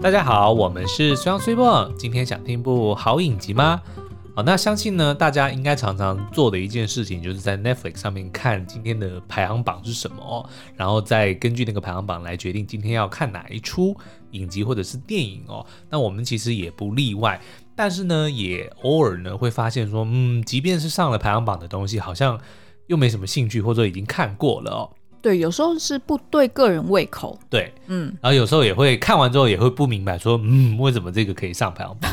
大家好，我们是虽阳虽梦。今天想听部好影集吗？好，那相信呢，大家应该常常做的一件事情，就是在 Netflix 上面看今天的排行榜是什么，然后再根据那个排行榜来决定今天要看哪一出影集或者是电影哦。那我们其实也不例外，但是呢，也偶尔呢会发现说，嗯，即便是上了排行榜的东西，好像又没什么兴趣，或者已经看过了哦。对，有时候是不对个人胃口。对，嗯，然后有时候也会看完之后也会不明白，说，嗯，为什么这个可以上排行榜？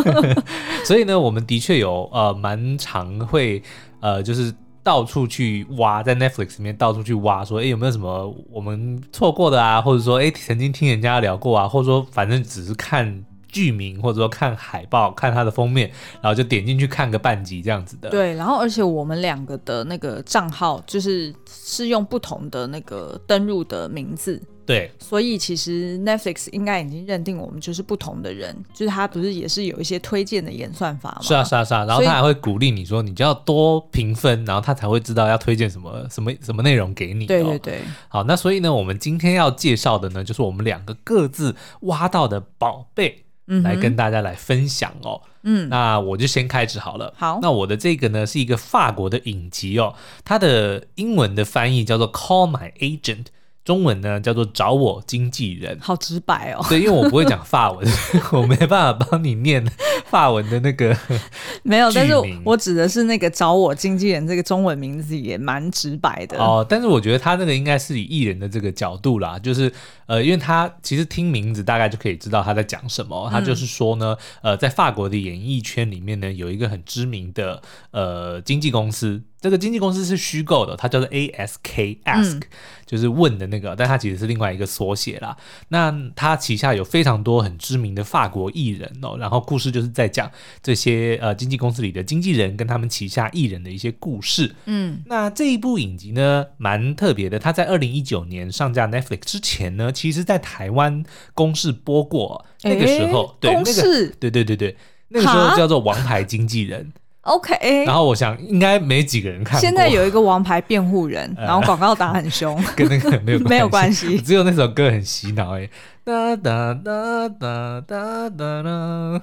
所以呢，我们的确有呃蛮常会呃就是到处去挖，在 Netflix 里面到处去挖，说，哎，有没有什么我们错过的啊？或者说，哎，曾经听人家聊过啊？或者说，反正只是看。剧名或者说看海报，看它的封面，然后就点进去看个半集这样子的。对，然后而且我们两个的那个账号就是是用不同的那个登录的名字。对，所以其实 Netflix 应该已经认定我们就是不同的人，就是他不是也是有一些推荐的演算法吗？是啊，是啊，是啊。然后他还会鼓励你说，你就要多评分，然后他才会知道要推荐什么什么什么内容给你哦。对对对。好，那所以呢，我们今天要介绍的呢，就是我们两个各自挖到的宝贝。来跟大家来分享哦，嗯，那我就先开始好了。好，那我的这个呢是一个法国的影集哦，它的英文的翻译叫做 Call My Agent。中文呢叫做找我经纪人，好直白哦。对，因为我不会讲法文，我没办法帮你念法文的那个。没有，但是我指的是那个找我经纪人这个中文名字也蛮直白的哦。但是我觉得他那个应该是以艺人的这个角度啦，就是呃，因为他其实听名字大概就可以知道他在讲什么。他就是说呢，呃，在法国的演艺圈里面呢，有一个很知名的呃经纪公司。这个经纪公司是虚构的，它叫做 ASK Ask，、嗯、就是问的那个，但它其实是另外一个缩写啦。那它旗下有非常多很知名的法国艺人哦，然后故事就是在讲这些呃经纪公司里的经纪人跟他们旗下艺人的一些故事。嗯，那这一部影集呢，蛮特别的，它在二零一九年上架 Netflix 之前呢，其实在台湾公视播过，那个时候，对，那个，对对对对，那个时候叫做《王牌经纪人》。OK，然后我想应该没几个人看。现在有一个王牌辩护人，然后广告打很凶，跟那个没有没有关系，只有那首歌很洗脑哎。哒哒哒哒哒哒哒，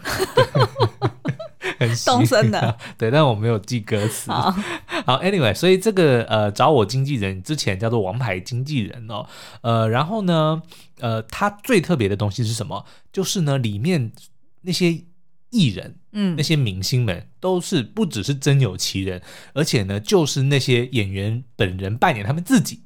很动声的。对，但我没有记歌词。好，好，Anyway，所以这个呃找我经纪人之前叫做王牌经纪人哦，呃，然后呢，呃，他最特别的东西是什么？就是呢，里面那些。艺人，嗯，那些明星们都是不只是真有其人，而且呢，就是那些演员本人扮演他们自己。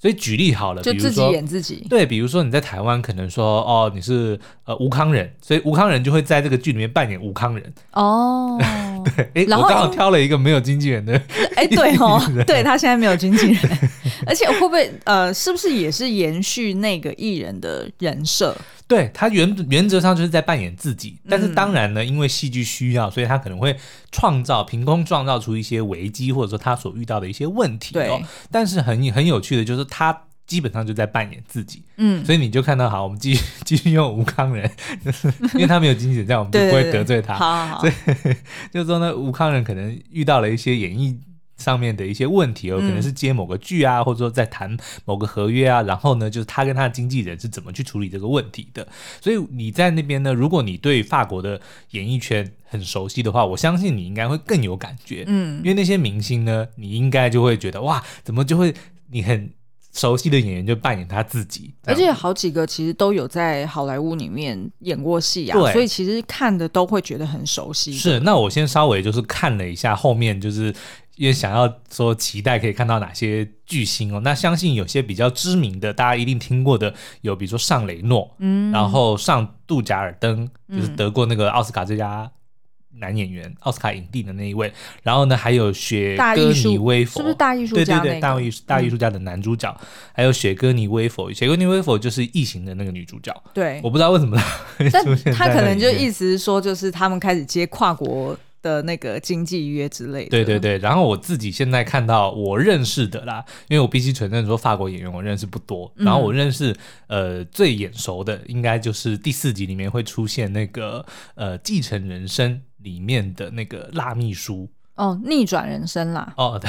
所以举例好了，就自己演自己。对，比如说你在台湾可能说哦，你是呃吴康人，所以吴康人就会在这个剧里面扮演吴康人。哦，对，哎，我刚好挑了一个没有经纪人的。哎，对哦，对他现在没有经纪人，而且会不会呃，是不是也是延续那个艺人的人设？对，他原原则上就是在扮演自己，但是当然呢，因为戏剧需要，所以他可能会创造凭空创造出一些危机，或者说他所遇到的一些问题哦。对，但是很很有趣的就是他基本上就在扮演自己，嗯，所以你就看到好，我们继续 继续用吴康仁，因为他没有经纪人，这样我们就不会得罪他。好，好，好，所以 就是说呢，吴康仁可能遇到了一些演艺。上面的一些问题哦，可能是接某个剧啊，嗯、或者说在谈某个合约啊，然后呢，就是他跟他的经纪人是怎么去处理这个问题的。所以你在那边呢，如果你对法国的演艺圈很熟悉的话，我相信你应该会更有感觉，嗯，因为那些明星呢，你应该就会觉得哇，怎么就会你很熟悉的演员就扮演他自己，而且好几个其实都有在好莱坞里面演过戏啊，所以其实看的都会觉得很熟悉。是，那我先稍微就是看了一下后面就是。也想要说期待可以看到哪些巨星哦，那相信有些比较知名的，大家一定听过的，有比如说尚雷诺，嗯，然后上杜贾尔登，就是得过那个奥斯卡最佳男演员、奥斯卡影帝的那一位，然后呢还有雪歌尼威佛，是不是大艺术家？对对对，大艺大艺术家的男主角，还有雪歌尼威佛，雪歌尼威佛就是异形的那个女主角，对，我不知道为什么他出现，他可能就意思是说，就是他们开始接跨国。的那个经济约之类的，对对对。然后我自己现在看到我认识的啦，因为我必须承认说法国演员我认识不多。然后我认识呃最眼熟的，应该就是第四集里面会出现那个呃继承人生里面的那个辣秘书哦，逆转人生啦。哦，对。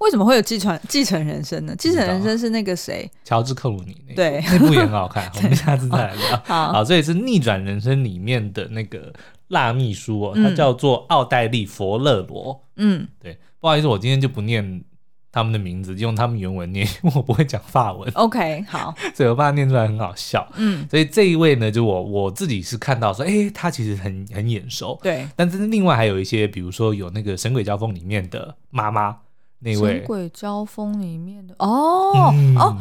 为什么会有继承继承人生呢？继承人生是那个谁？乔治克鲁尼。对，那部也很好看。我们下次再来聊。好，好，这也是逆转人生里面的那个辣秘书哦，他叫做奥黛丽·佛勒罗。嗯，对，不好意思，我今天就不念。他们的名字用他们原文念，因 为我不会讲法文。OK，好，所以我怕念出来很好笑。嗯，所以这一位呢，就我我自己是看到说，哎、欸，他其实很很眼熟。对，但是另外还有一些，比如说有那个《神鬼交锋》里面的妈妈那位，《神鬼交锋》里面的哦、嗯、哦，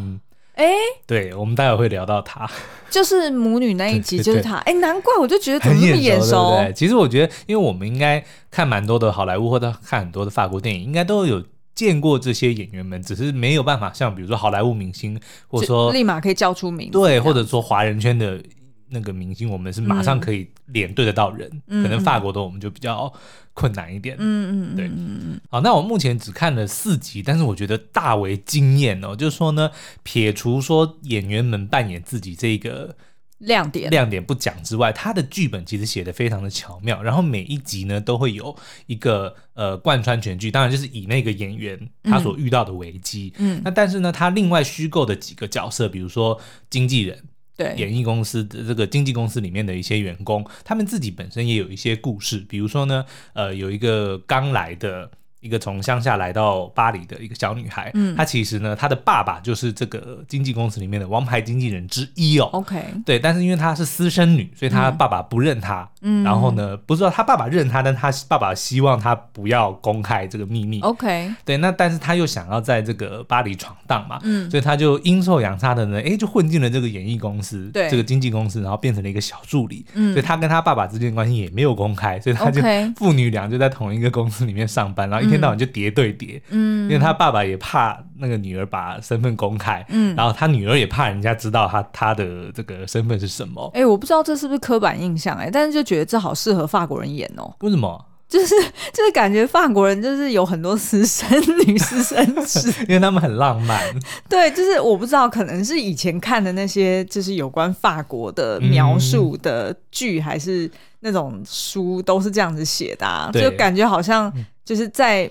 哎、欸，对，我们待会会聊到他，就是母女那一集，就是他。哎、欸，难怪我就觉得怎么那么眼熟，眼熟对对？其实我觉得，因为我们应该看蛮多的好莱坞或者看很多的法国电影，应该都有。见过这些演员们，只是没有办法像比如说好莱坞明星，或者说立马可以叫出名字，对，或者说华人圈的那个明星，我们是马上可以脸对得到人。嗯、可能法国的我们就比较困难一点。嗯嗯，对，嗯好，那我目前只看了四集，但是我觉得大为惊艳哦。就是说呢，撇除说演员们扮演自己这个。亮点亮点不讲之外，他的剧本其实写的非常的巧妙，然后每一集呢都会有一个呃贯穿全剧，当然就是以那个演员他所遇到的危机，嗯，那但是呢，他另外虚构的几个角色，比如说经纪人，对，演艺公司的这个经纪公司里面的一些员工，他们自己本身也有一些故事，比如说呢，呃，有一个刚来的。一个从乡下来到巴黎的一个小女孩，嗯，她其实呢，她的爸爸就是这个经纪公司里面的王牌经纪人之一哦。OK，对，但是因为她是私生女，所以她爸爸不认她。嗯，然后呢，不知道她爸爸认她，但她爸爸希望她不要公开这个秘密。OK，对，那但是她又想要在这个巴黎闯荡嘛，嗯，所以她就阴错阳差的呢，哎，就混进了这个演艺公司，对，这个经纪公司，然后变成了一个小助理。嗯，所以她跟她爸爸之间的关系也没有公开，所以她就父女俩就在同一个公司里面上班，然后一天到晚就叠对。叠，嗯，因为他爸爸也怕那个女儿把身份公开，嗯，然后他女儿也怕人家知道他他的这个身份是什么。哎、欸，我不知道这是不是刻板印象、欸，哎，但是就觉得这好适合法国人演哦、喔。为什么？就是就是感觉法国人就是有很多私生女、私生子，因为他们很浪漫。对，就是我不知道，可能是以前看的那些就是有关法国的描述的剧，嗯、还是那种书，都是这样子写的、啊，就感觉好像就是在。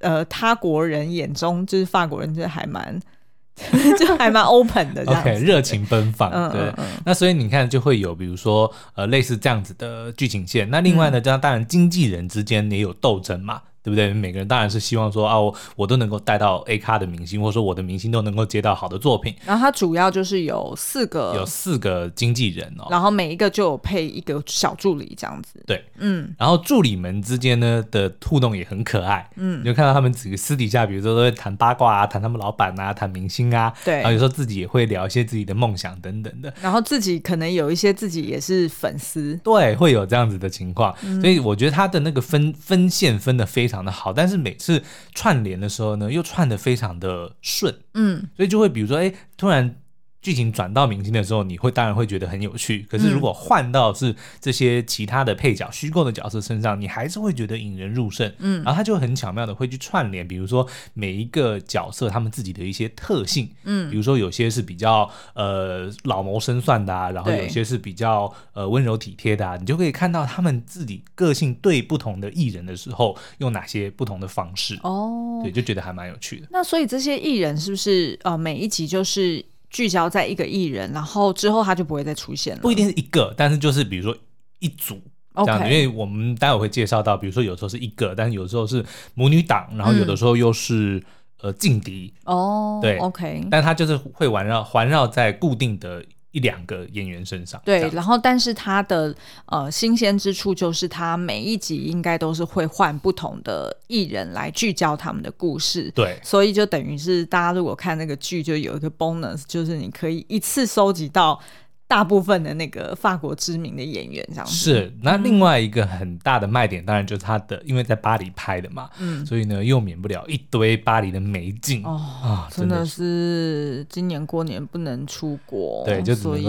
呃，他国人眼中就是法国人，就还蛮，就还蛮 open 的这样，OK，热情奔放，嗯、对。嗯嗯、那所以你看，就会有比如说呃类似这样子的剧情线。那另外呢，这样当然经纪人之间也有斗争嘛。对不对？每个人当然是希望说啊，我我都能够带到 A 咖的明星，或者说我的明星都能够接到好的作品。然后他主要就是有四个，有四个经纪人哦，然后每一个就有配一个小助理这样子。对，嗯，然后助理们之间呢的互动也很可爱，嗯，你就看到他们几个私底下，比如说都会谈八卦啊，谈他们老板啊，谈明星啊，对，然后有时候自己也会聊一些自己的梦想等等的。然后自己可能有一些自己也是粉丝，对，会有这样子的情况。嗯，所以我觉得他的那个分分线分的非常的好，但是每次串联的时候呢，又串的非常的顺，嗯，所以就会比如说，哎，突然剧情转到明星的时候，你会当然会觉得很有趣。可是如果换到是这些其他的配角、虚构的角色身上，你还是会觉得引人入胜，嗯，然后他就很巧妙的会去串联，比如说每一个角色他们自己的一些特性，嗯，比如说有些是比较呃老谋深算的啊，然后有些是比较呃温柔体贴的啊，你就可以看到他们自己个性对不同的艺人的时候用哪些不同的方式哦，对，就觉得还蛮有趣的。那所以这些艺人是不是呃每一集就是？聚焦在一个艺人，然后之后他就不会再出现了。不一定是一个，但是就是比如说一组这样子，Okay. 因为我们待会会介绍到，比如说有时候是一个，但是有时候是母女档，然后有的时候又是、嗯、呃劲敌哦。对，OK，但他就是会环绕环绕在固定的。一两个演员身上，对，然后但是他的呃新鲜之处就是他每一集应该都是会换不同的艺人来聚焦他们的故事，对，所以就等于是大家如果看那个剧，就有一个 bonus，就是你可以一次收集到。大部分的那个法国知名的演员这样子是，那另外一个很大的卖点，当然就是他的，嗯、因为在巴黎拍的嘛，嗯，所以呢又免不了一堆巴黎的美景。哦，啊，真的是。今年过年不能出国，对，就所以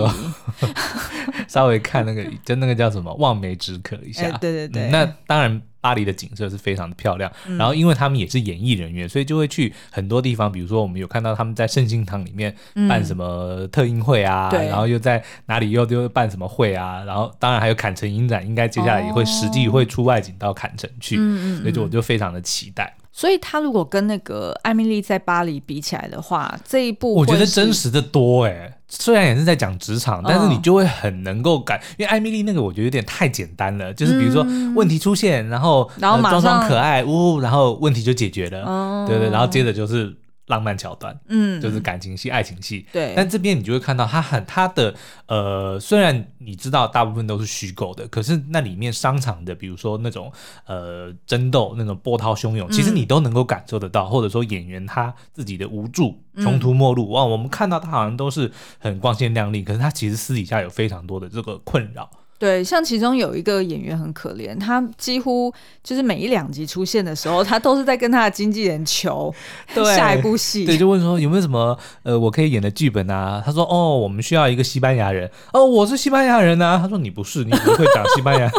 稍微看那个，就那个叫什么望梅止渴一下，欸、对对对，嗯、那当然巴黎的景色是非常的漂亮。嗯、然后因为他们也是演艺人员，所以就会去很多地方，比如说我们有看到他们在圣心堂里面办什么特映会啊，嗯、然后又在哪里又又办什么会啊，然后当然还有坎城影展，应该接下来也会实际会出外景到坎城去，哦、所以就我就非常的期待。所以他如果跟那个艾米丽在巴黎比起来的话，这一部我觉得真实的多哎、欸。虽然也是在讲职场，但是你就会很能够感，因为艾米丽那个我觉得有点太简单了，就是比如说问题出现，然后然后装装可爱，呜，然后问题就解决了，对对，然后接着就是。浪漫桥段，嗯，就是感情戏、爱情戏，对。但这边你就会看到他很他的呃，虽然你知道大部分都是虚构的，可是那里面商场的，比如说那种呃争斗、那种波涛汹涌，其实你都能够感受得到，嗯、或者说演员他自己的无助、穷途末路，哇，我们看到他好像都是很光鲜亮丽，可是他其实私底下有非常多的这个困扰。对，像其中有一个演员很可怜，他几乎就是每一两集出现的时候，他都是在跟他的经纪人求 下一部戏。对，就问说有没有什么呃我可以演的剧本啊？他说哦，我们需要一个西班牙人。哦，我是西班牙人啊。他说你不是，你不会讲西班牙。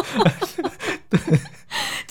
对。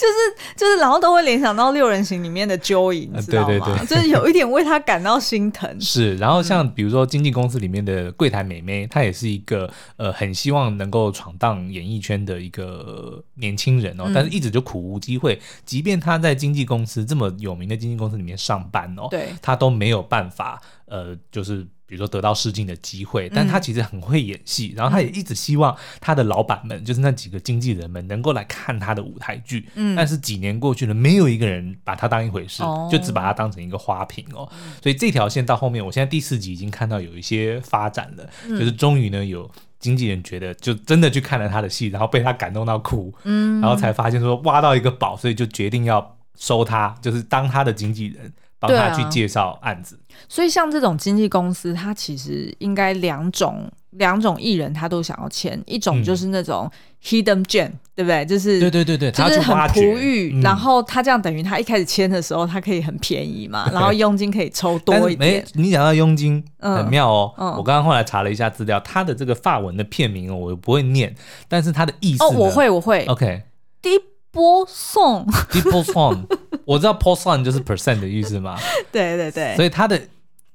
就是就是，然后都会联想到六人行里面的 Joey，你知道吗？对对对，就是有一点为他感到心疼。是，然后像比如说经纪公司里面的柜台美眉，她也是一个呃很希望能够闯荡演艺圈的一个年轻人哦，但是一直就苦无机会。即便她在经纪公司这么有名的经纪公司里面上班哦，对，她都没有办法呃，就是。比如说得到试镜的机会，但他其实很会演戏，嗯、然后他也一直希望他的老板们，就是那几个经纪人们，能够来看他的舞台剧。嗯，但是几年过去了，没有一个人把他当一回事，哦、就只把他当成一个花瓶哦。所以这条线到后面，我现在第四集已经看到有一些发展了，嗯、就是终于呢有经纪人觉得就真的去看了他的戏，然后被他感动到哭，嗯，然后才发现说挖到一个宝，所以就决定要收他，就是当他的经纪人。帮他去介绍案子，啊，所以像这种经纪公司，他其实应该两种两种艺人，他都想要签。一种就是那种 hidden gem，嗯、对不对？就是对对对对，就是很璞玉。嗯、然后他这样等于他一开始签的时候，他可以很便宜嘛，然后佣金可以抽多一点。你讲到佣金很妙哦，我刚刚后来查了一下资料，他的这个法文的片名哦，我不会念，但是他的意思哦，我会我会，OK。波送，Deep song，我知道 percent 就是 percent 的意思嘛。对对对，所以它的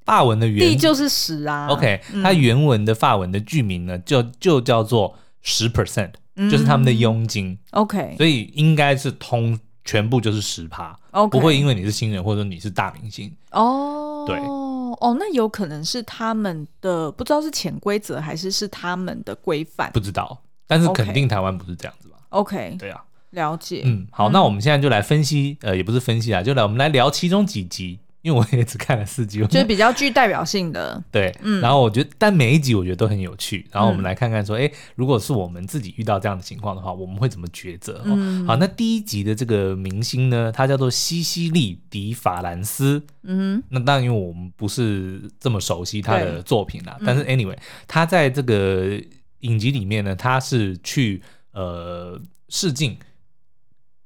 法文的原，地就是十啊。OK，它原文的法文的剧名呢，就就叫做十 percent，就是他们的佣金。OK，所以应该是通全部就是十趴。OK，不会因为你是新人或者你是大明星。哦，对，哦，那有可能是他们的不知道是潜规则还是是他们的规范，不知道。但是肯定台湾不是这样子吧？OK，对啊。了解，嗯，好，那我们现在就来分析，呃，也不是分析啊，就来我们来聊其中几集，因为我也只看了四集，就是比较具代表性的，对，嗯，然后我觉得，但每一集我觉得都很有趣，然后我们来看看说，哎、嗯，如果是我们自己遇到这样的情况的话，我们会怎么抉择？嗯，好，那第一集的这个明星呢，他叫做西西莉·迪法兰斯，嗯，那当然因为我们不是这么熟悉他的作品啦，但是 anyway，他在这个影集里面呢，他是去呃试镜。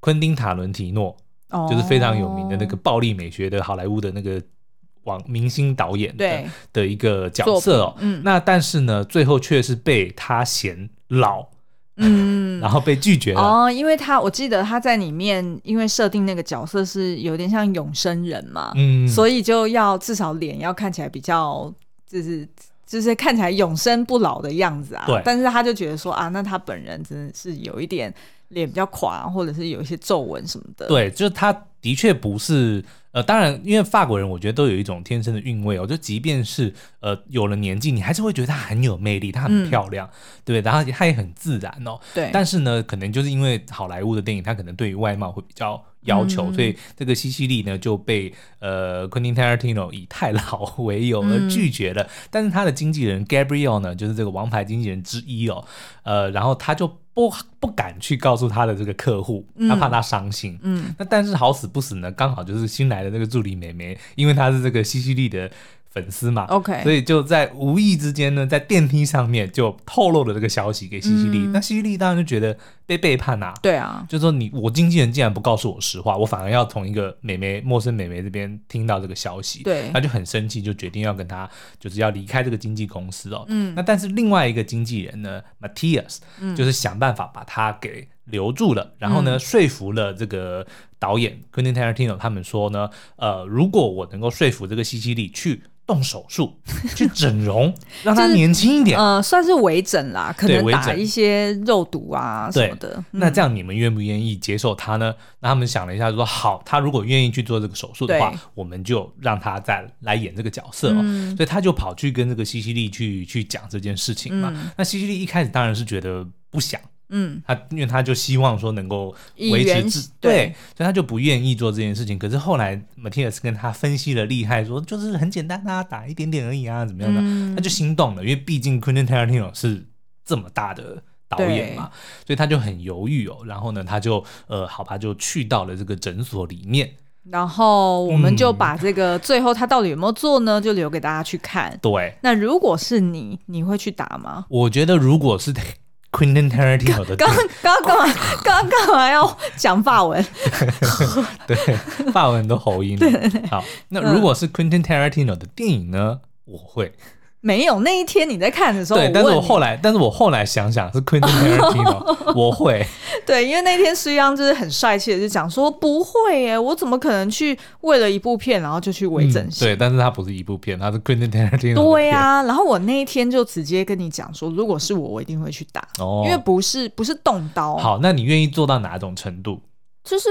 昆汀·塔伦提诺就是非常有名的那个暴力美学的好莱坞的那个网明星导演的对。的一个角色哦，嗯，那但是呢，最后却是被他嫌老，嗯，然后被拒绝了。哦，因为他我记得他在里面，因为设定那个角色是有点像永生人嘛，嗯，所以就要至少脸要看起来比较就是就是看起来永生不老的样子啊，对，但是他就觉得说啊，那他本人真的是有一点。脸比较垮，或者是有一些皱纹什么的。对，就是他的确不是呃，当然，因为法国人我觉得都有一种天生的韵味哦。就即便是呃有了年纪，你还是会觉得他很有魅力，他很漂亮，嗯、对，然后他也很自然哦。对。但是呢，可能就是因为好莱坞的电影，他可能对于外貌会比较要求，嗯、所以这个西西利呢就被呃昆汀·塔伦提诺以太老为由而拒绝了。嗯、但是他的经纪人 Gabriel 呢，就是这个王牌经纪人之一哦，呃，然后他就。不不敢去告诉他的这个客户，他怕他伤心。嗯，那但是好死不死呢，刚好就是新来的那个助理美眉，因为她是这个西西利的粉丝嘛，OK，所以就在无意之间呢，在电梯上面就透露了这个消息给西西利。嗯、那西西利当然就觉得被背叛啊！对啊，就是说你我经纪人竟然不告诉我实话，我反而要从一个美眉陌生美眉这边听到这个消息，对，他就很生气，就决定要跟他就是要离开这个经纪公司哦。嗯，那但是另外一个经纪人呢，Matthias，就是想办法把他给留住了，嗯、然后呢说服了这个导演 Quentin Tarantino 他们说呢，呃，如果我能够说服这个西西里去。动手术 去整容，让他年轻一点，呃，算是微整啦，可能打一些肉毒啊什么的。那这样你们愿不愿意接受他呢？那他们想了一下，说好，他如果愿意去做这个手术的话，我们就让他再来演这个角色哦。所以他就跑去跟这个西西利去去讲这件事情嘛。那西西利一开始当然是觉得不想。嗯，他因为他就希望说能够维持自对，对，所以他就不愿意做这件事情。可是后来 Matthias 跟他分析了厉害，说就是很简单啊，打一点点而已啊，怎么样的，嗯、他就心动了。因为毕竟 Quentin Tarantino 是这么大的导演嘛，所以他就很犹豫哦。然后呢，他就呃，好吧，就去到了这个诊所里面。然后我们就把这个最后他到底有没有做呢？就留给大家去看。对，那如果是你，你会去打吗？我觉得如果是。Quentin Tarantino 的刚刚干嘛？刚刚干嘛要讲法文？对，法文都喉音。对对对。好，那如果是 Quentin Tarantino 的电影呢？我会。没有那一天你在看的时候，对，但是我后来，但是我后来想想是 Quentin Tarantino，我会，对，因为那天苏央就是很帅气的就讲说不会耶，我怎么可能去为了一部片然后就去微整形？对，但是它不是一部片，它是 Quentin Tarantino。对啊，然后我那一天就直接跟你讲说，如果是我，我一定会去打，哦，因为不是不是动刀。好，那你愿意做到哪种程度？就是。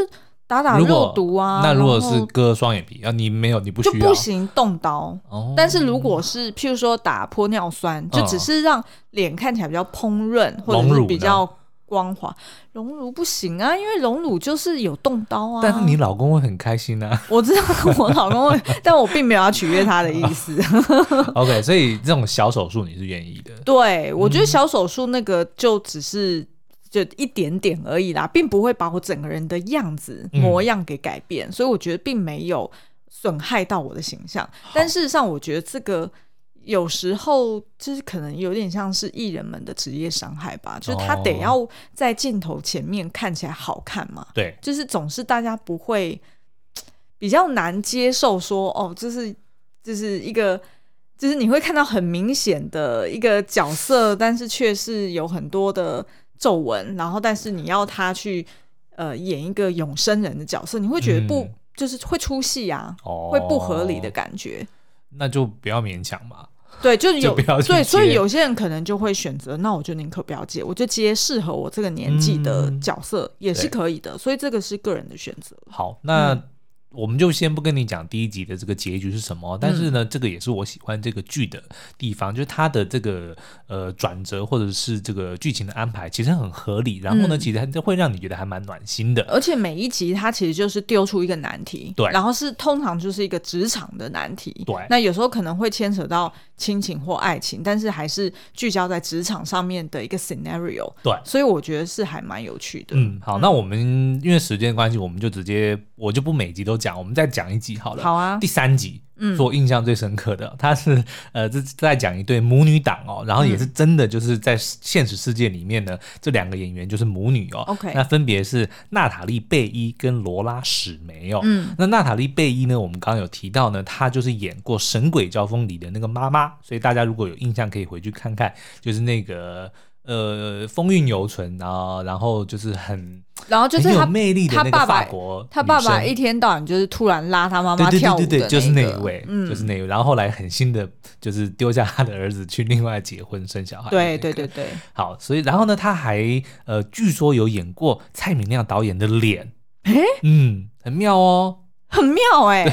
打打肉毒啊，那如果是割双眼皮啊，你没有，你不需要就不行动刀。哦，但是如果是譬如说打玻尿酸，就只是让脸看起来比较蓬润，或者是比较光滑。隆乳不行啊，因为隆乳就是有动刀啊。但是你老公会很开心啊。我知道我老公会，但我并没有要取悦他的意思。OK，所以这种小手术你是愿意的？对，我觉得小手术那个就只是。就一点点而已啦，并不会把我整个人的样子模样给改变，嗯、所以我觉得并没有损害到我的形象。但事实上，我觉得这个有时候就是可能有点像是艺人们的职业伤害吧，就是他得要在镜头前面看起来好看嘛。对，就是总是大家不会比较难接受说哦，这是就是一个，就是你会看到很明显的一个角色，但是却是有很多的。皱纹，然后但是你要他去呃演一个永生人的角色，你会觉得不、嗯、就是会出戏啊，哦、会不合理的感觉。那就不要勉强嘛。对，就有就对，所以有些人可能就会选择，那我就宁可不要接，我就接适合我这个年纪的角色、嗯、也是可以的。所以这个是个人的选择。好，那。嗯我们就先不跟你讲第一集的这个结局是什么，但是呢，嗯、这个也是我喜欢这个剧的地方，就是它的这个呃转折或者是这个剧情的安排其实很合理，然后呢，嗯、其实它会让你觉得还蛮暖心的。而且每一集它其实就是丢出一个难题，对，然后是通常就是一个职场的难题，对。那有时候可能会牵扯到亲情或爱情，但是还是聚焦在职场上面的一个 scenario，对。所以我觉得是还蛮有趣的。嗯，好，嗯、那我们因为时间关系，我们就直接我就不每集都。讲，我们再讲一集好了。好啊，第三集，嗯，是我印象最深刻的，他是 呃，这在讲一对母女档哦，然后也是真的就是在现实世界里面呢，这两个演员就是母女哦。OK，那分别是娜塔莉贝伊跟罗拉史梅哦。嗯，那娜塔莉贝伊呢，我们刚刚有提到呢，她就是演过《神鬼交锋》里的那个妈妈，所以大家如果有印象，可以回去看看，就是那个。呃，风韵犹存啊，然后就是很，然后就是他有魅力的那个法国他爸爸，他爸爸一天到晚就是突然拉他妈妈跳舞的，那个，对对对对，就是那一位，嗯，就是那一位。然后后来狠心的，就是丢下他的儿子去另外结婚生小孩，那个。对对对对。好，所以然后呢，他还呃，据说有演过蔡明亮导演的脸，哎，嗯，很妙哦。很妙哎、欸、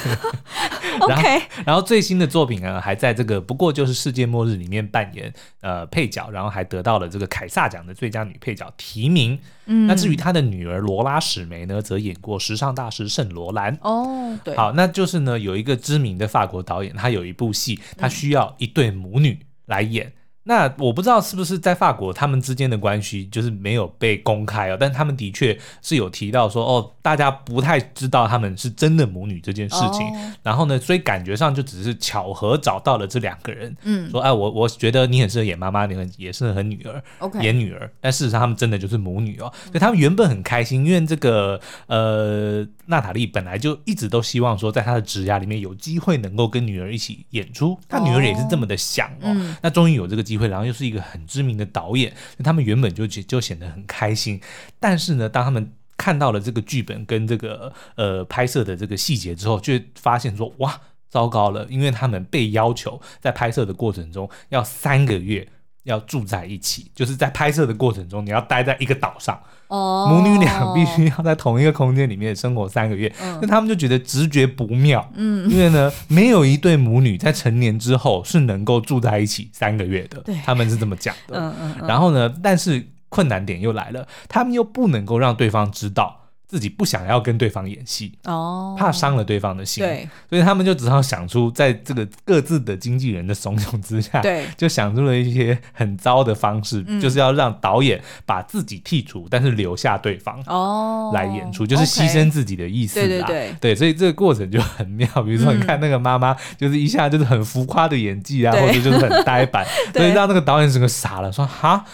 OK，然后最新的作品呢，还在这个不过就是世界末日里面扮演呃配角，然后还得到了这个凯撒奖的最佳女配角提名。嗯，那至于他的女儿罗拉史梅呢，则演过时尚大师圣罗兰。哦，对，好，那就是呢有一个知名的法国导演，他有一部戏，他需要一对母女来演。那我不知道是不是在法国，他们之间的关系就是没有被公开哦，但他们的确是有提到说，哦，大家不太知道他们是真的母女这件事情。哦、然后呢，所以感觉上就只是巧合找到了这两个人，嗯，说哎，我我觉得你很适合演妈妈，你很也适合很女儿，OK，演女儿。但事实上，他们真的就是母女哦。所以他们原本很开心，因为这个呃，娜塔莉本来就一直都希望说，在她的职涯里面有机会能够跟女儿一起演出，她女儿也是这么的想哦。嗯、那终于有这个机会，然后又是一个很知名的导演，他们原本就就显得很开心。但是呢，当他们看到了这个剧本跟这个呃拍摄的这个细节之后，就发现说哇，糟糕了，因为他们被要求在拍摄的过程中要三个月要住在一起，就是在拍摄的过程中你要待在一个岛上。哦，母女俩必须要在同一个空间里面生活三个月，那、嗯、他们就觉得直觉不妙。嗯，因为呢，没有一对母女在成年之后是能够住在一起三个月的。对，他们是这么讲的。嗯嗯。嗯，然后呢，但是困难点又来了，他们又不能够让对方知道。自己不想要跟对方演戏哦，怕伤了对方的心，对，所以他们就只好想出在这个各自的经纪人的怂恿之下，对，就想出了一些很糟的方式，嗯、就是要让导演把自己剔除，但是留下对方哦。来演出，就是牺牲自己的意思啦，对对对，对，所以这个过程就很妙。比如说，你看那个妈妈，就是一下就是很浮夸的演技啊，嗯、或者就是很呆板，所以让那个导演整个傻了，说哈。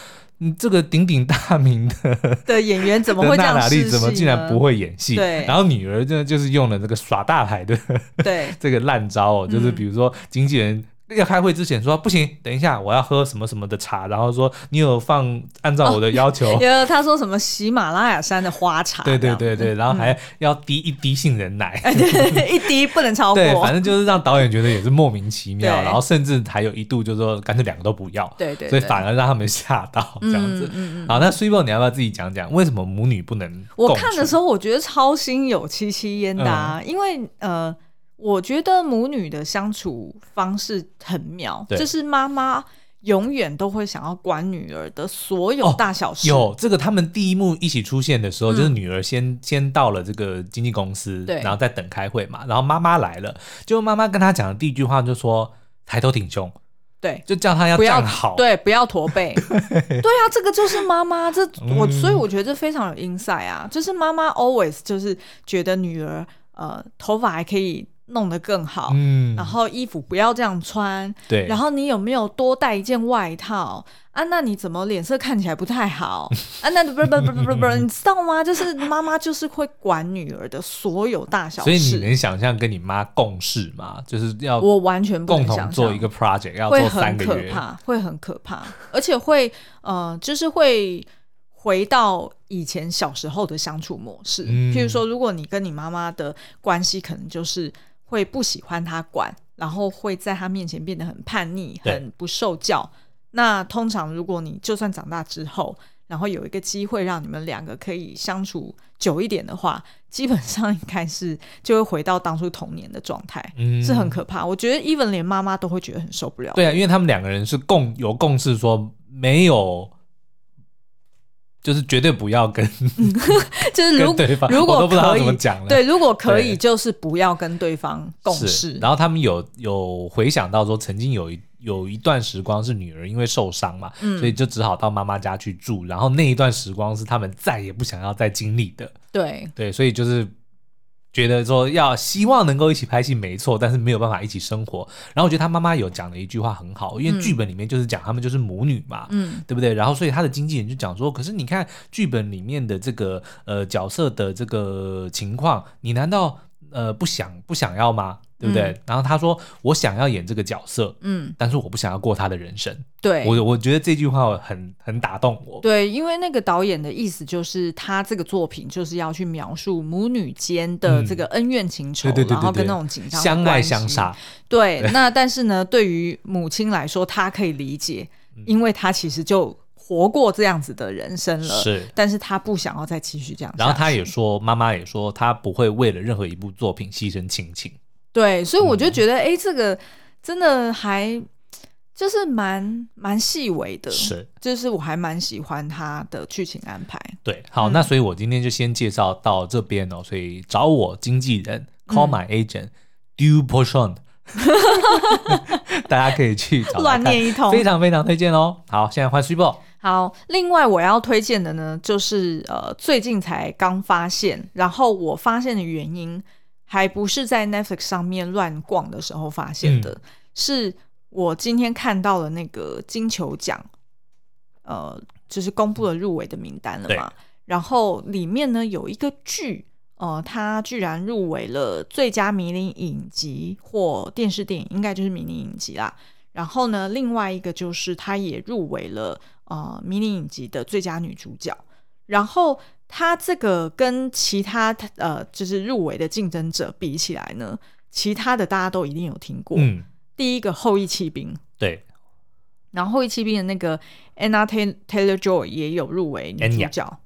你这个鼎鼎大名的 的演员怎么会这样？娜塔莉怎么竟然不会演戏？对，然后女儿就就是用了这个耍大牌的对 这个烂招哦，就是比如说经纪人。要开会之前说不行，等一下我要喝什么什么的茶，然后说你有放按照我的要求，有、哦、他说什么喜马拉雅山的花茶，对对对对，然后还要滴一滴杏仁奶，嗯、对，一滴不能超过，对，反正就是让导演觉得也是莫名其妙，然后甚至还有一度就说干脆两个都不要，对，对对，所以反而让他们吓到这样子。嗯嗯、好，那 Swee 你要不要自己讲讲为什么母女不能？我看的时候我觉得超心有戚戚焉的、啊，嗯、因为呃。我觉得母女的相处方式很妙，对就是妈妈永远都会想要管女儿的所有大小事。哦、有这个，他们第一幕一起出现的时候，嗯、就是女儿先先到了这个经纪公司，对然后在等开会嘛。然后妈妈来了，就妈妈跟她讲的第一句话就说：“抬头挺胸。”对，就叫她要站好，对，不要驼背。对，对啊，这个就是妈妈，这我、嗯、所以我觉得这非常有 insight 啊，就是妈妈 always 就是觉得女儿呃头发还可以。弄得更好，嗯，然后衣服不要这样穿，对，然后你有没有多带一件外套啊？那你怎么脸色看起来不太好啊？那不不不不不不，你知道吗？就是妈妈就是会管女儿的所有大小事，所以你能想象跟你妈共事吗？就是要我完全共同做一个 project，要做三个月，会很可怕，会很可怕，而且会呃，就是会。回到以前小时候的相处模式，嗯、譬如说，如果你跟你妈妈的关系可能就是会不喜欢他管，然后会在他面前变得很叛逆、很不受教。那通常，如果你就算长大之后，然后有一个机会让你们两个可以相处久一点的话，基本上应该是就会回到当初童年的状态，嗯、是很可怕。我觉得 even 连妈妈都会觉得很受不了。对啊，因为他们两个人是共有共识，说没有。就是绝对不要跟，就是如果如果我都不知道怎么讲了。对，如果可以，就是不要跟对方共事。然后他们有有回想到说，曾经有一有一段时光是女儿因为受伤嘛，嗯、所以就只好到妈妈家去住。然后那一段时光是他们再也不想要再经历的。对对，所以就是。觉得说要希望能够一起拍戏没错，但是没有办法一起生活。然后我觉得他妈妈有讲的一句话很好，因为剧本里面就是讲他们就是母女嘛，嗯，对不对？然后所以他的经纪人就讲说，可是你看剧本里面的这个呃角色的这个情况，你难道呃不想不想要吗？对不对？嗯、然后他说：“我想要演这个角色，嗯，但是我不想要过他的人生。”对，我我觉得这句话很很打动我。对，因为那个导演的意思就是，他这个作品就是要去描述母女间的这个恩怨情仇，然后跟那种紧张、相爱相杀。对，对那但是呢，对于母亲来说，她可以理解，因为她其实就活过这样子的人生了，是，但是她不想要再继续这样。然后她也说，妈妈也说，她不会为了任何一部作品牺牲亲情。对，所以我就觉得，哎、嗯，这个真的还就是蛮蛮细微的，是，就是我还蛮喜欢他的剧情安排。对，好，嗯、那所以我今天就先介绍到这边哦。所以找我经纪人，call my agent，do、嗯、portion。大家可以去找乱念一通，非常非常推荐哦。好，现在换 Super。好，另外我要推荐的呢，就是呃，最近才刚发现，然后我发现的原因还不是在 Netflix 上面乱逛的时候发现的，嗯、是我今天看到了那个金球奖，呃，就是公布了入围的名单了嘛，然后里面呢有一个剧。呃，它居然入围了最佳迷你影集或电视电影，应该就是迷你影集啦。然后呢，另外一个就是它也入围了呃迷你影集的最佳女主角。然后他这个跟其他呃就是入围的竞争者比起来呢，其他的大家都一定有听过。嗯，第一个《后翼弃兵》对，然后《后翼弃兵》的那个 Anna Taylor Joy 也有入围女主角。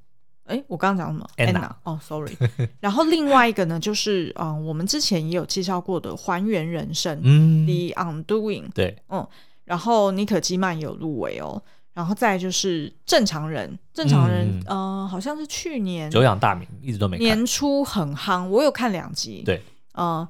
哎，我刚刚讲什么？Anna 哦，Sorry。然后另外一个呢，就是嗯、呃，我们之前也有介绍过的《还原人生》嗯，The Undoing。对，嗯。然后妮可基曼有入围哦。然后再就是正常人，正常人，嗯、呃，好像是去年久仰大名，一直都没。年初很夯，我有看两集。对，呃，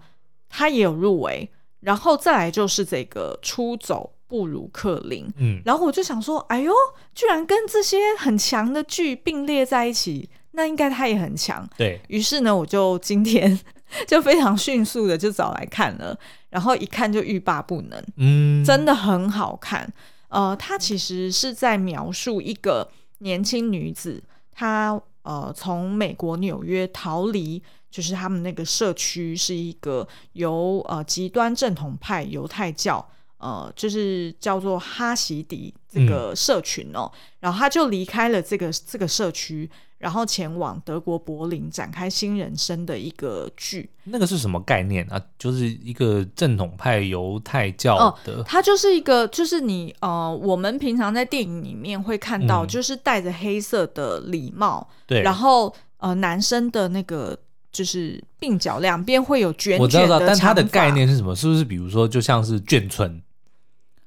他也有入围。然后再来就是这个出走。布鲁克林，嗯，然后我就想说，哎呦，居然跟这些很强的剧并列在一起，那应该他也很强。对，于是呢，我就今天 就非常迅速的就找来看了，然后一看就欲罢不能，嗯，真的很好看。呃，他其实是在描述一个年轻女子，她呃从美国纽约逃离，就是他们那个社区是一个由呃极端正统派犹太教。呃，就是叫做哈希迪这个社群哦，嗯、然后他就离开了这个这个社区，然后前往德国柏林展开新人生的一个剧。那个是什么概念啊？就是一个正统派犹太教的，他、呃、就是一个，就是你呃，我们平常在电影里面会看到，就是戴着黑色的礼帽，对、嗯，然后呃，男生的那个。就是鬓角两边会有卷卷的，我知道，但它的概念是什么？是不是比如说，就像是眷村，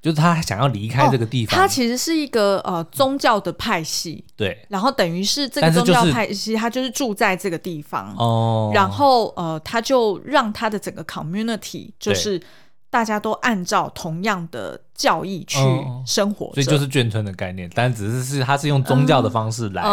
就是他想要离开这个地方？它、哦、其实是一个呃宗教的派系，对。然后等于是这个宗教派系，他就是住在这个地方哦。然后呃，他就让他的整个 community 就是。大家都按照同样的教义去生活，所以就是眷村的概念，但只是是他是用宗教的方式来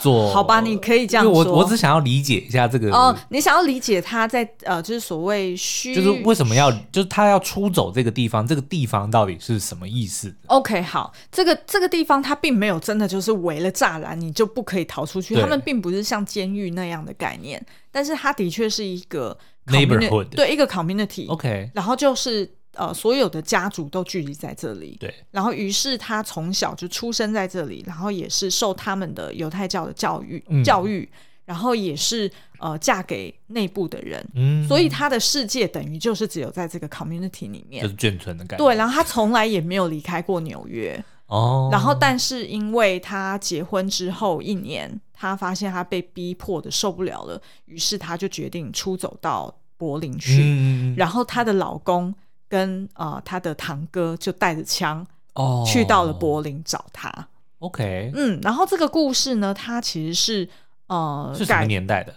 做。好吧，你可以这样说。我我只想要理解一下这个哦，你想要理解他在呃，就是所谓虚，就是为什么要，就是他要出走这个地方，这个地方到底是什么意思？OK，好，这个这个地方它并没有真的就是围了栅栏，你就不可以逃出去。他们并不是像监狱那样的概念，但是它的确是一个。Neighborhood 对一个 community，OK，、然后就是呃所有的家族都聚集在这里，对，然后于是他从小就出生在这里，然后也是受他们的犹太教的教育、嗯、教育，然后也是呃嫁给内部的人，嗯，所以他的世界等于就是只有在这个 community 里面，就是眷村的感觉，对，然后他从来也没有离开过纽约，哦，然后但是因为他结婚之后一年。他发现他被逼迫的受不了了，于是他就决定出走到柏林去。嗯、然后她的老公跟呃她的堂哥就带着枪哦去到了柏林找她。OK，嗯，然后这个故事呢，它其实是呃是什么年代的？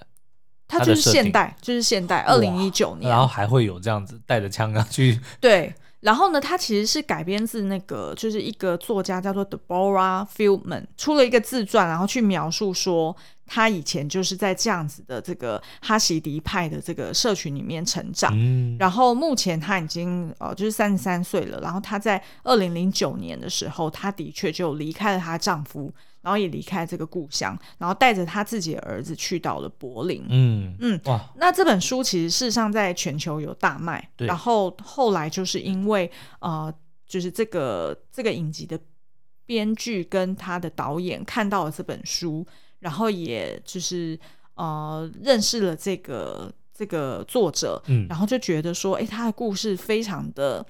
它就是现代，就是现代，二零一九年。然后还会有这样子带着枪啊去对。然后呢，它其实是改编自那个，就是一个作家叫做 Deborah Feldman 出了一个自传，然后去描述说他以前就是在这样子的这个哈希迪派的这个社群里面成长。嗯，然后目前他已经呃就是三十三岁了。然后他在二零零九年的时候，他的确就离开了她丈夫。然后也离开这个故乡，然后带着他自己的儿子去到了柏林。嗯嗯，哇！那这本书其实事实上在全球有大卖。对。然后后来就是因为呃，就是这个这个影集的编剧跟他的导演看到了这本书，然后也就是呃认识了这个这个作者，嗯，然后就觉得说，哎，他的故事非常的。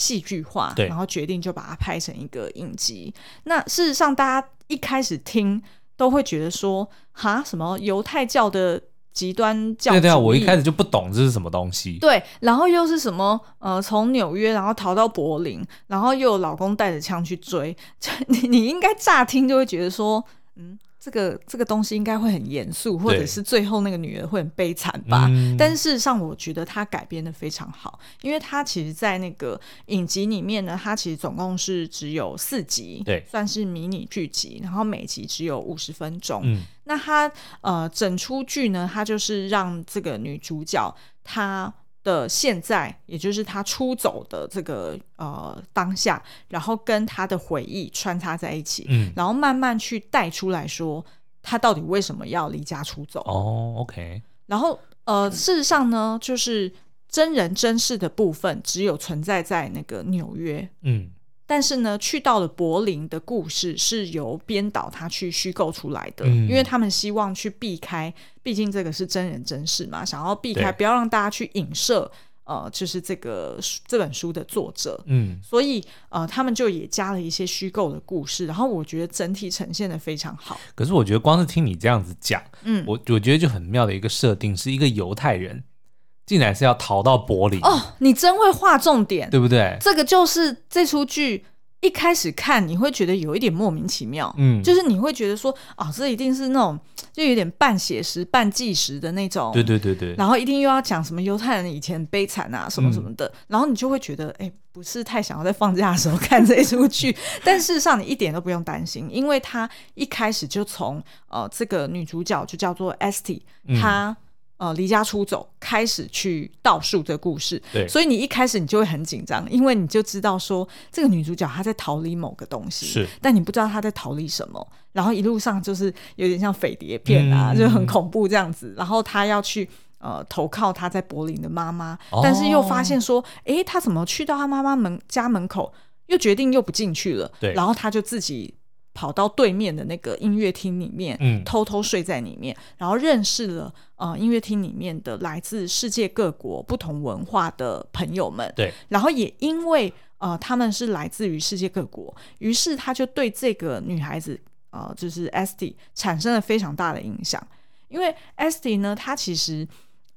戏剧化，然后决定就把它拍成一个影集。那事实上，大家一开始听都会觉得说，哈，什么犹太教的极端教？对对啊，我一开始就不懂这是什么东西。对，然后又是什么？呃，从纽约然后逃到柏林，然后又有老公带着枪去追，你你应该乍听就会觉得说，嗯。这个这个东西应该会很严肃，或者是最后那个女儿会很悲惨吧？嗯、但是事实上，我觉得他改编的非常好，因为他其实，在那个影集里面呢，她其实总共是只有四集，对，算是迷你剧集，然后每集只有五十分钟。嗯，那他呃，整出剧呢，他就是让这个女主角她。的现在，也就是他出走的这个呃当下，然后跟他的回忆穿插在一起，嗯，然后慢慢去带出来说，他到底为什么要离家出走？哦，OK。然后呃，事实上呢，就是真人真事的部分，只有存在在那个纽约，嗯。但是呢，去到了柏林的故事是由编导他去虚构出来的，嗯，因为他们希望去避开，毕竟这个是真人真事嘛，想要避开，不要让大家去影射，呃，就是这个这本书的作者，嗯，所以呃，他们就也加了一些虚构的故事，然后我觉得整体呈现的非常好。可是我觉得光是听你这样子讲，嗯，我我觉得就很妙的一个设定，是一个犹太人。竟然是要逃到柏林哦！你真会画重点，对不对？这个就是这出剧一开始看你会觉得有一点莫名其妙，嗯，就是你会觉得说啊、哦，这一定是那种就有点半写实、半纪实的那种，对对对对。然后一定又要讲什么犹太人以前悲惨啊什么什么的，嗯、然后你就会觉得哎，不是太想要在放假的时候看这一出剧。但事实上你一点都不用担心，因为他一开始就从呃这个女主角就叫做 Esty，她。呃，离家出走，开始去倒数这个故事，对，所以你一开始你就会很紧张，因为你就知道说这个女主角她在逃离某个东西，是，但你不知道她在逃离什么，然后一路上就是有点像匪谍片啊，嗯、就很恐怖这样子，然后她要去呃投靠她在柏林的妈妈，哦、但是又发现说，哎，她怎么去到她妈妈门家门口，又决定又不进去了，对，然后她就自己。跑到对面的那个音乐厅里面，嗯，偷偷睡在里面，然后认识了呃音乐厅里面的来自世界各国不同文化的朋友们，对，然后也因为呃他们是来自于世界各国，于是他就对这个女孩子呃就是 Esty 产生了非常大的影响，因为 Esty 呢，她其实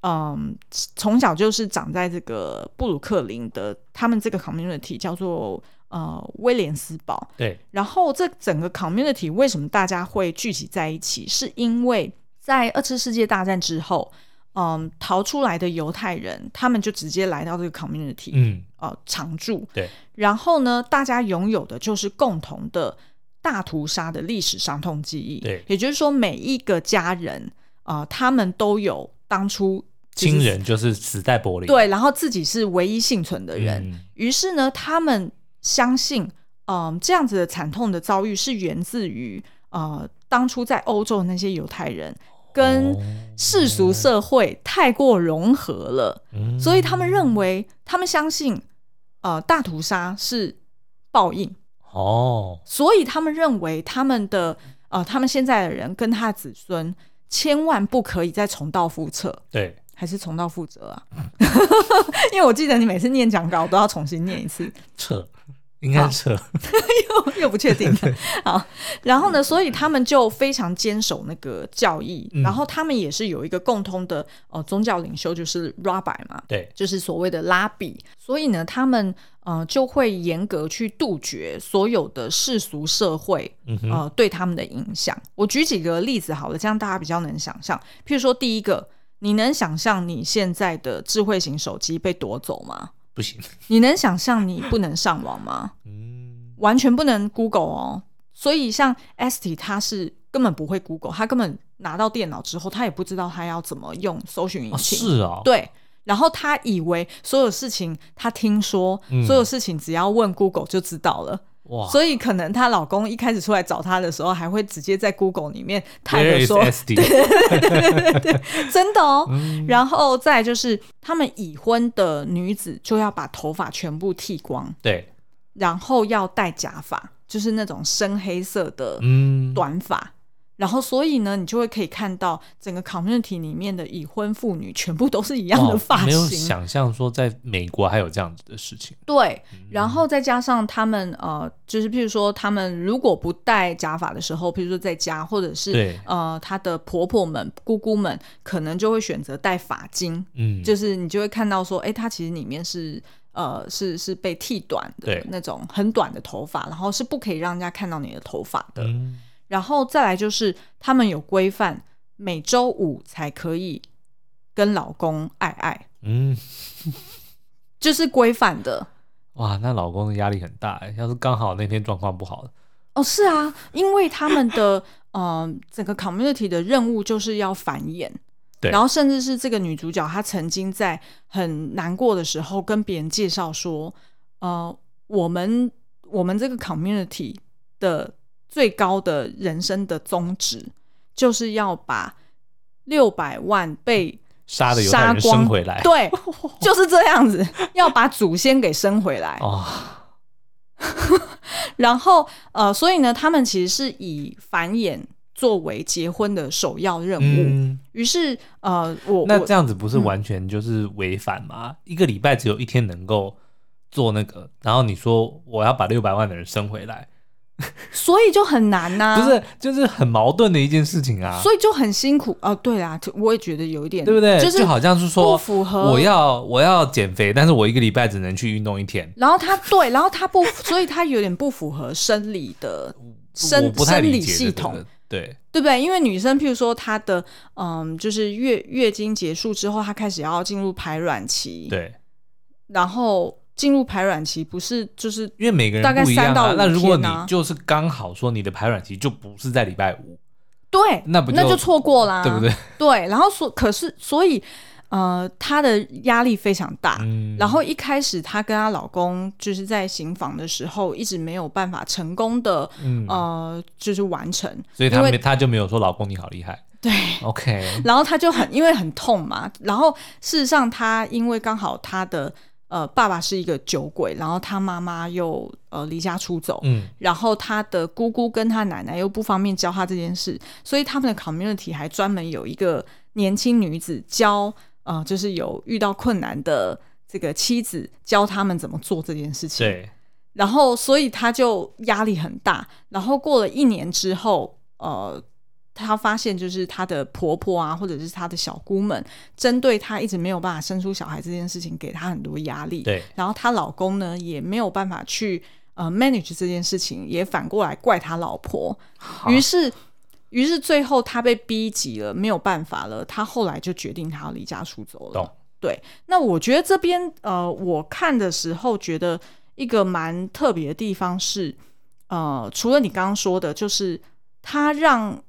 嗯从小就是长在这个布鲁克林的，他们这个 community 叫做。呃，威廉斯堡。对，然后这整个 community 为什么大家会聚集在一起？是因为在二次世界大战之后，嗯，逃出来的犹太人，他们就直接来到这个 community，嗯，呃，常住。对，然后呢，大家拥有的就是共同的大屠杀的历史伤痛记忆。对，也就是说，每一个家人，呃，他们都有当初亲人就是死在柏林，对，然后自己是唯一幸存的人，嗯，于是呢，他们。相信，嗯，这样子的惨痛的遭遇是源自于，呃，当初在欧洲的那些犹太人跟世俗社会太过融合了，哦、所以他们认为，他们相信，呃，大屠杀是报应。哦，所以他们认为，他们的，呃，他们现在的人跟他的子孙，千万不可以再重蹈覆辙。对，还是重蹈覆辙啊？因为我记得你每次念讲稿都要重新念一次。撤。应该是 又又不确定。好，然后呢，所以他们就非常坚守那个教义，嗯、然后他们也是有一个共通的呃宗教领袖，就是 Rabbi 嘛，对，就是所谓的拉比。所以呢，他们呃就会严格去杜绝所有的世俗社会呃对他们的影响。我举几个例子好了，这样大家比较能想象。譬如说，第一个，你能想象你现在的智慧型手机被夺走吗？不行，你能想象你不能上网吗？嗯，完全不能 Google 哦。所以像 Esty 他是根本不会 Google，他根本拿到电脑之后，他也不知道他要怎么用搜寻引擎。是啊，对。然后他以为所有事情，他听说所有事情只要问 Google 就知道了。哇！所以可能她老公一开始出来找她的时候，还会直接在 Google 里面 type 说，对对对对，真的哦。嗯、然后再就是，他们已婚的女子就要把头发全部剃光，对，然后要戴假发，就是那种深黑色的短发。嗯然后，所以呢，你就会可以看到整个 community 里面的已婚妇女全部都是一样的发型。没有想象说在美国还有这样子的事情。对，然后再加上他们呃，就是譬如说，他们如果不戴假发的时候，譬如说在家，或者是呃，她的婆婆们、姑姑们，可能就会选择戴发巾。嗯，就是你就会看到说，哎，她其实里面是呃，是是被剃短的那种很短的头发，然后是不可以让人家看到你的头发的。嗯然后再来就是他们有规范，每周五才可以跟老公爱爱，嗯，就是规范的。哇，那老公的压力很大哎，要是刚好那天状况不好哦，是啊，因为他们的嗯、呃、整个 community 的任务就是要繁衍，对，然后甚至是这个女主角她曾经在很难过的时候跟别人介绍说，呃，我们我们这个 community 的最高的人生的宗旨就是要把六百万被杀的犹太人生回来，对，就是这样子，要把祖先给生回来哦。然后呃，所以呢，他们其实是以繁衍作为结婚的首要任务。嗯、于是呃，我那这样子不是完全就是违反吗？嗯、一个礼拜只有一天能够做那个，然后你说我要把六百万的人生回来。所以就很难呐、啊，不是，就是很矛盾的一件事情啊。所以就很辛苦哦。对啊，我也觉得有一点，对不对？就是就好像是说不符合。我要我要减肥，但是我一个礼拜只能去运动一天。然后他对，然后他不，所以他有点不符合生理的生生理系统，对对不对？因为女生，譬如说她的嗯，就是月月经结束之后，她开始要进入排卵期，对，然后。进入排卵期不是就是因为每个人大概三到。那如果你就是刚好说你的排卵期就不是在礼拜五，对，那不就那就错过啦，对不对？对，然后所可是所以呃，她的压力非常大。嗯，然后一开始她跟她老公就是在行房的时候，一直没有办法成功的呃，就是完成。所以她没她就没有说老公你好厉害。对，OK。然后她就很因为很痛嘛，然后事实上她因为刚好她的。呃，爸爸是一个酒鬼，然后他妈妈又呃离家出走，嗯，然后他的姑姑跟他奶奶又不方便教他这件事，所以他们的 community 还专门有一个年轻女子教，呃，就是有遇到困难的这个妻子教他们怎么做这件事情，对，然后所以他就压力很大，然后过了一年之后，呃。她发现，就是她的婆婆啊，或者是她的小姑们，针对她一直没有办法生出小孩这件事情，给她很多压力。对，然后她老公呢，也没有办法去呃 manage 这件事情，也反过来怪她老婆。于是，于是最后她被逼急了，没有办法了。她后来就决定她要离家出走了。懂。对，那我觉得这边呃，我看的时候觉得一个蛮特别的地方是，呃，除了你刚刚说的，就是她让。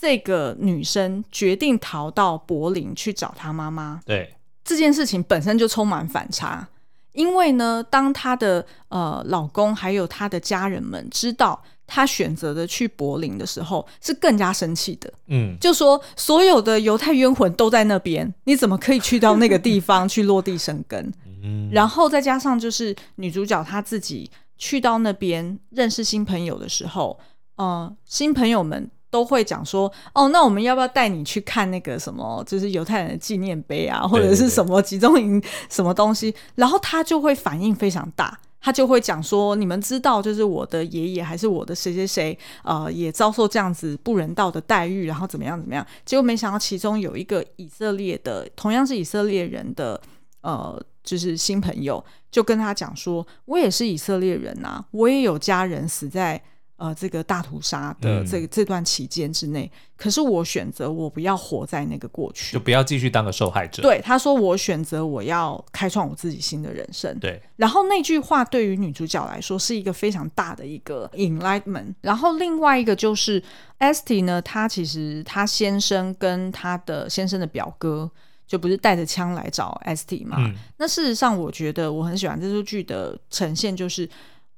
这个女生决定逃到柏林去找她妈妈。对，这件事情本身就充满反差，因为呢，当她的呃老公还有她的家人们知道她选择的去柏林的时候，是更加生气的。嗯，就说所有的犹太冤魂都在那边，你怎么可以去到那个地方去落地生根？嗯，然后再加上就是女主角她自己去到那边认识新朋友的时候，呃，新朋友们。都会讲说哦，那我们要不要带你去看那个什么，就是犹太人的纪念碑啊，或者是什么集中营什么东西？然后他就会反应非常大，他就会讲说，你们知道，就是我的爷爷还是我的谁谁谁，呃，也遭受这样子不人道的待遇，然后怎么样怎么样？结果没想到其中有一个以色列的，同样是以色列人的，呃，就是新朋友，就跟他讲说，我也是以色列人啊，我也有家人死在。呃，这个大屠杀的这个、嗯、这段期间之内，可是我选择我不要活在那个过去，就不要继续当个受害者。对，他说我选择我要开创我自己新的人生。对，然后那句话对于女主角来说是一个非常大的一个 enlightenment。然后另外一个就是 Esty 呢，她其实她先生跟她的先生的表哥就不是带着枪来找 Esty 嘛、嗯？那事实上，我觉得我很喜欢这出剧的呈现，就是。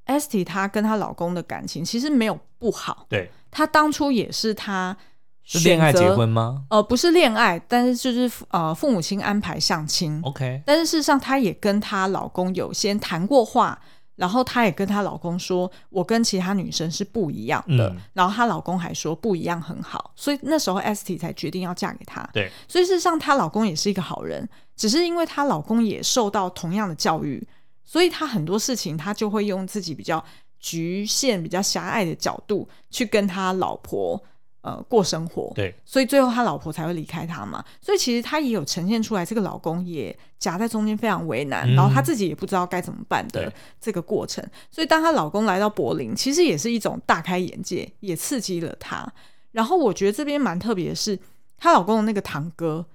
Esty 她跟她老公的感情其实没有不好，对，她当初也是她是恋爱结婚吗？呃，不是恋爱，但是就是呃父母亲安排相亲，OK。但是事实上，她也跟她老公有先谈过话，然后她也跟她老公说，我跟其他女生是不一样的，嗯、然后她老公还说不一样很好，所以那时候 Esty 才决定要嫁给他。对，所以事实上她老公也是一个好人，只是因为她老公也受到同样的教育。所以他很多事情，他就会用自己比较局限、比较狭隘的角度去跟他老婆呃，过生活，对，所以最后他老婆才会离开他嘛。所以其实他也有呈现出来，这个老公也夹在中间，非常为难，嗯、然后他自己也不知道该怎么办的这个过程。所以当她老公来到柏林，其实也是一种大开眼界，也刺激了她。然后我觉得这边蛮特别的是，她老公的那个堂哥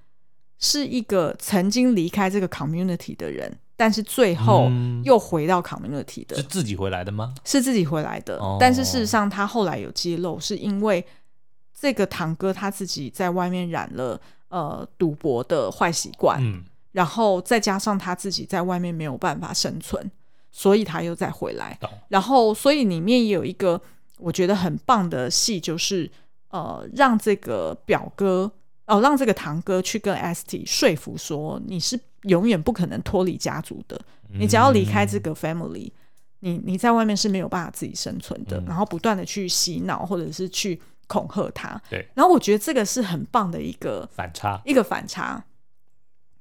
是一个曾经离开这个 community 的人，但是最后又回到 community 的，是自己回来的吗？是自己回来的，哦、但是事实上他后来有揭露，是因为。这个堂哥他自己在外面染了呃赌博的坏习惯，嗯，然后再加上他自己在外面没有办法生存，所以他又再回来。懂然后，所以里面也有一个我觉得很棒的戏，就是呃让这个表哥哦、呃、让这个堂哥去跟 Esty 说服说，你是永远不可能脱离家族的，你只要离开这个 family，、嗯、你你在外面是没有办法自己生存的。嗯、然后不断的去洗脑或者是去。恐吓他，对，然后我觉得这个是很棒的一个反差，一个反差。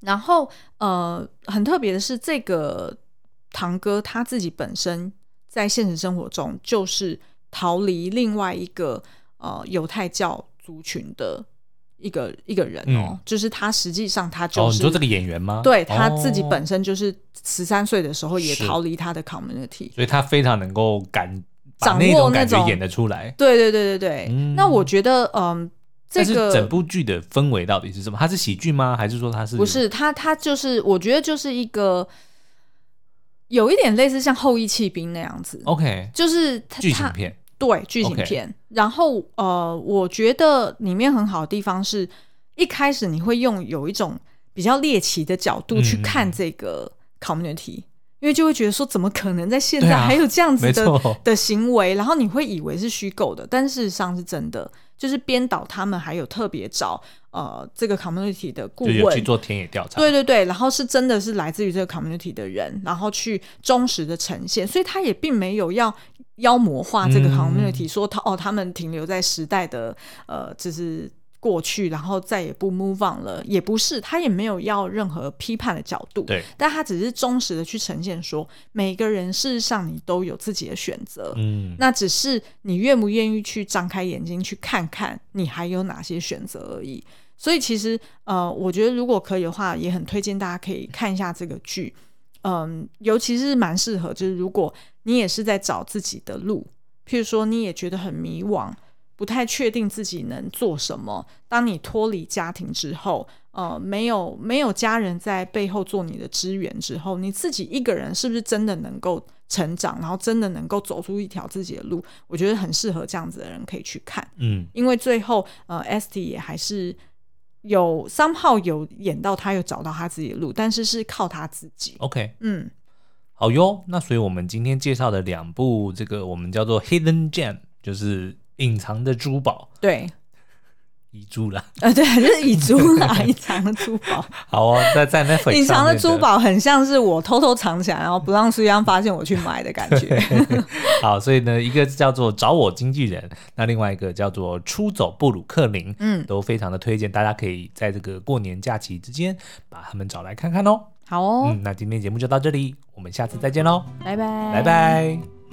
然后呃，很特别的是，这个堂哥他自己本身在现实生活中就是逃离另外一个呃犹太教族群的一个一个人哦，嗯、就是他实际上他就是、哦、你说这个演员吗？对，他自己本身就是十三岁的时候也逃离他的 community，所以他非常能够感。掌握那种感觉演得出来，对对对对对。嗯、那我觉得，嗯，这个整部剧的氛围到底是什么？它是喜剧吗？还是说它是？不是，它它就是，我觉得就是一个有一点类似像《后羿弃兵》那样子。OK，就是剧情片，对剧情片。然后呃，我觉得里面很好的地方是一开始你会用有一种比较猎奇的角度去看这个 community。嗯因为就会觉得说，怎么可能在现在还有这样子的、啊、的行为？然后你会以为是虚构的，但事实上是真的。就是编导他们还有特别找呃这个 community 的顾问去做田野调查，对对对，然后是真的是来自于这个 community 的人，然后去忠实的呈现，所以他也并没有要妖魔化这个 community，、嗯、说他哦他们停留在时代的呃就是。过去，然后再也不 move on 了，也不是，他也没有要任何批判的角度，对，但他只是忠实的去呈现说，每个人事实上你都有自己的选择，嗯，那只是你愿不愿意去张开眼睛去看看你还有哪些选择而已。所以其实，呃，我觉得如果可以的话，也很推荐大家可以看一下这个剧，嗯，尤其是蛮适合，就是如果你也是在找自己的路，譬如说你也觉得很迷惘。不太确定自己能做什么。当你脱离家庭之后，呃，没有没有家人在背后做你的支援之后，你自己一个人是不是真的能够成长，然后真的能够走出一条自己的路？我觉得很适合这样子的人可以去看。嗯，因为最后，呃，Esty 也还是有 somehow 有演到他有找到他自己的路，但是是靠他自己。OK，嗯，好哟。那所以我们今天介绍的两部，这个我们叫做 Hidden Gem，就是。隐藏的珠宝，对，遗珠啦，啊，对，就是遗珠啦，隐藏的珠宝。好哦，在在那隐藏的珠宝很像是我偷偷藏起来，然后不让苏央发现我去买的感觉。好，所以呢，一个叫做找我经纪人，那另外一个叫做出走布鲁克林，嗯，都非常的推荐，大家可以在这个过年假期之间把他们找来看看哦。好哦，嗯，那今天节目就到这里，我们下次再见喽，拜拜，拜拜。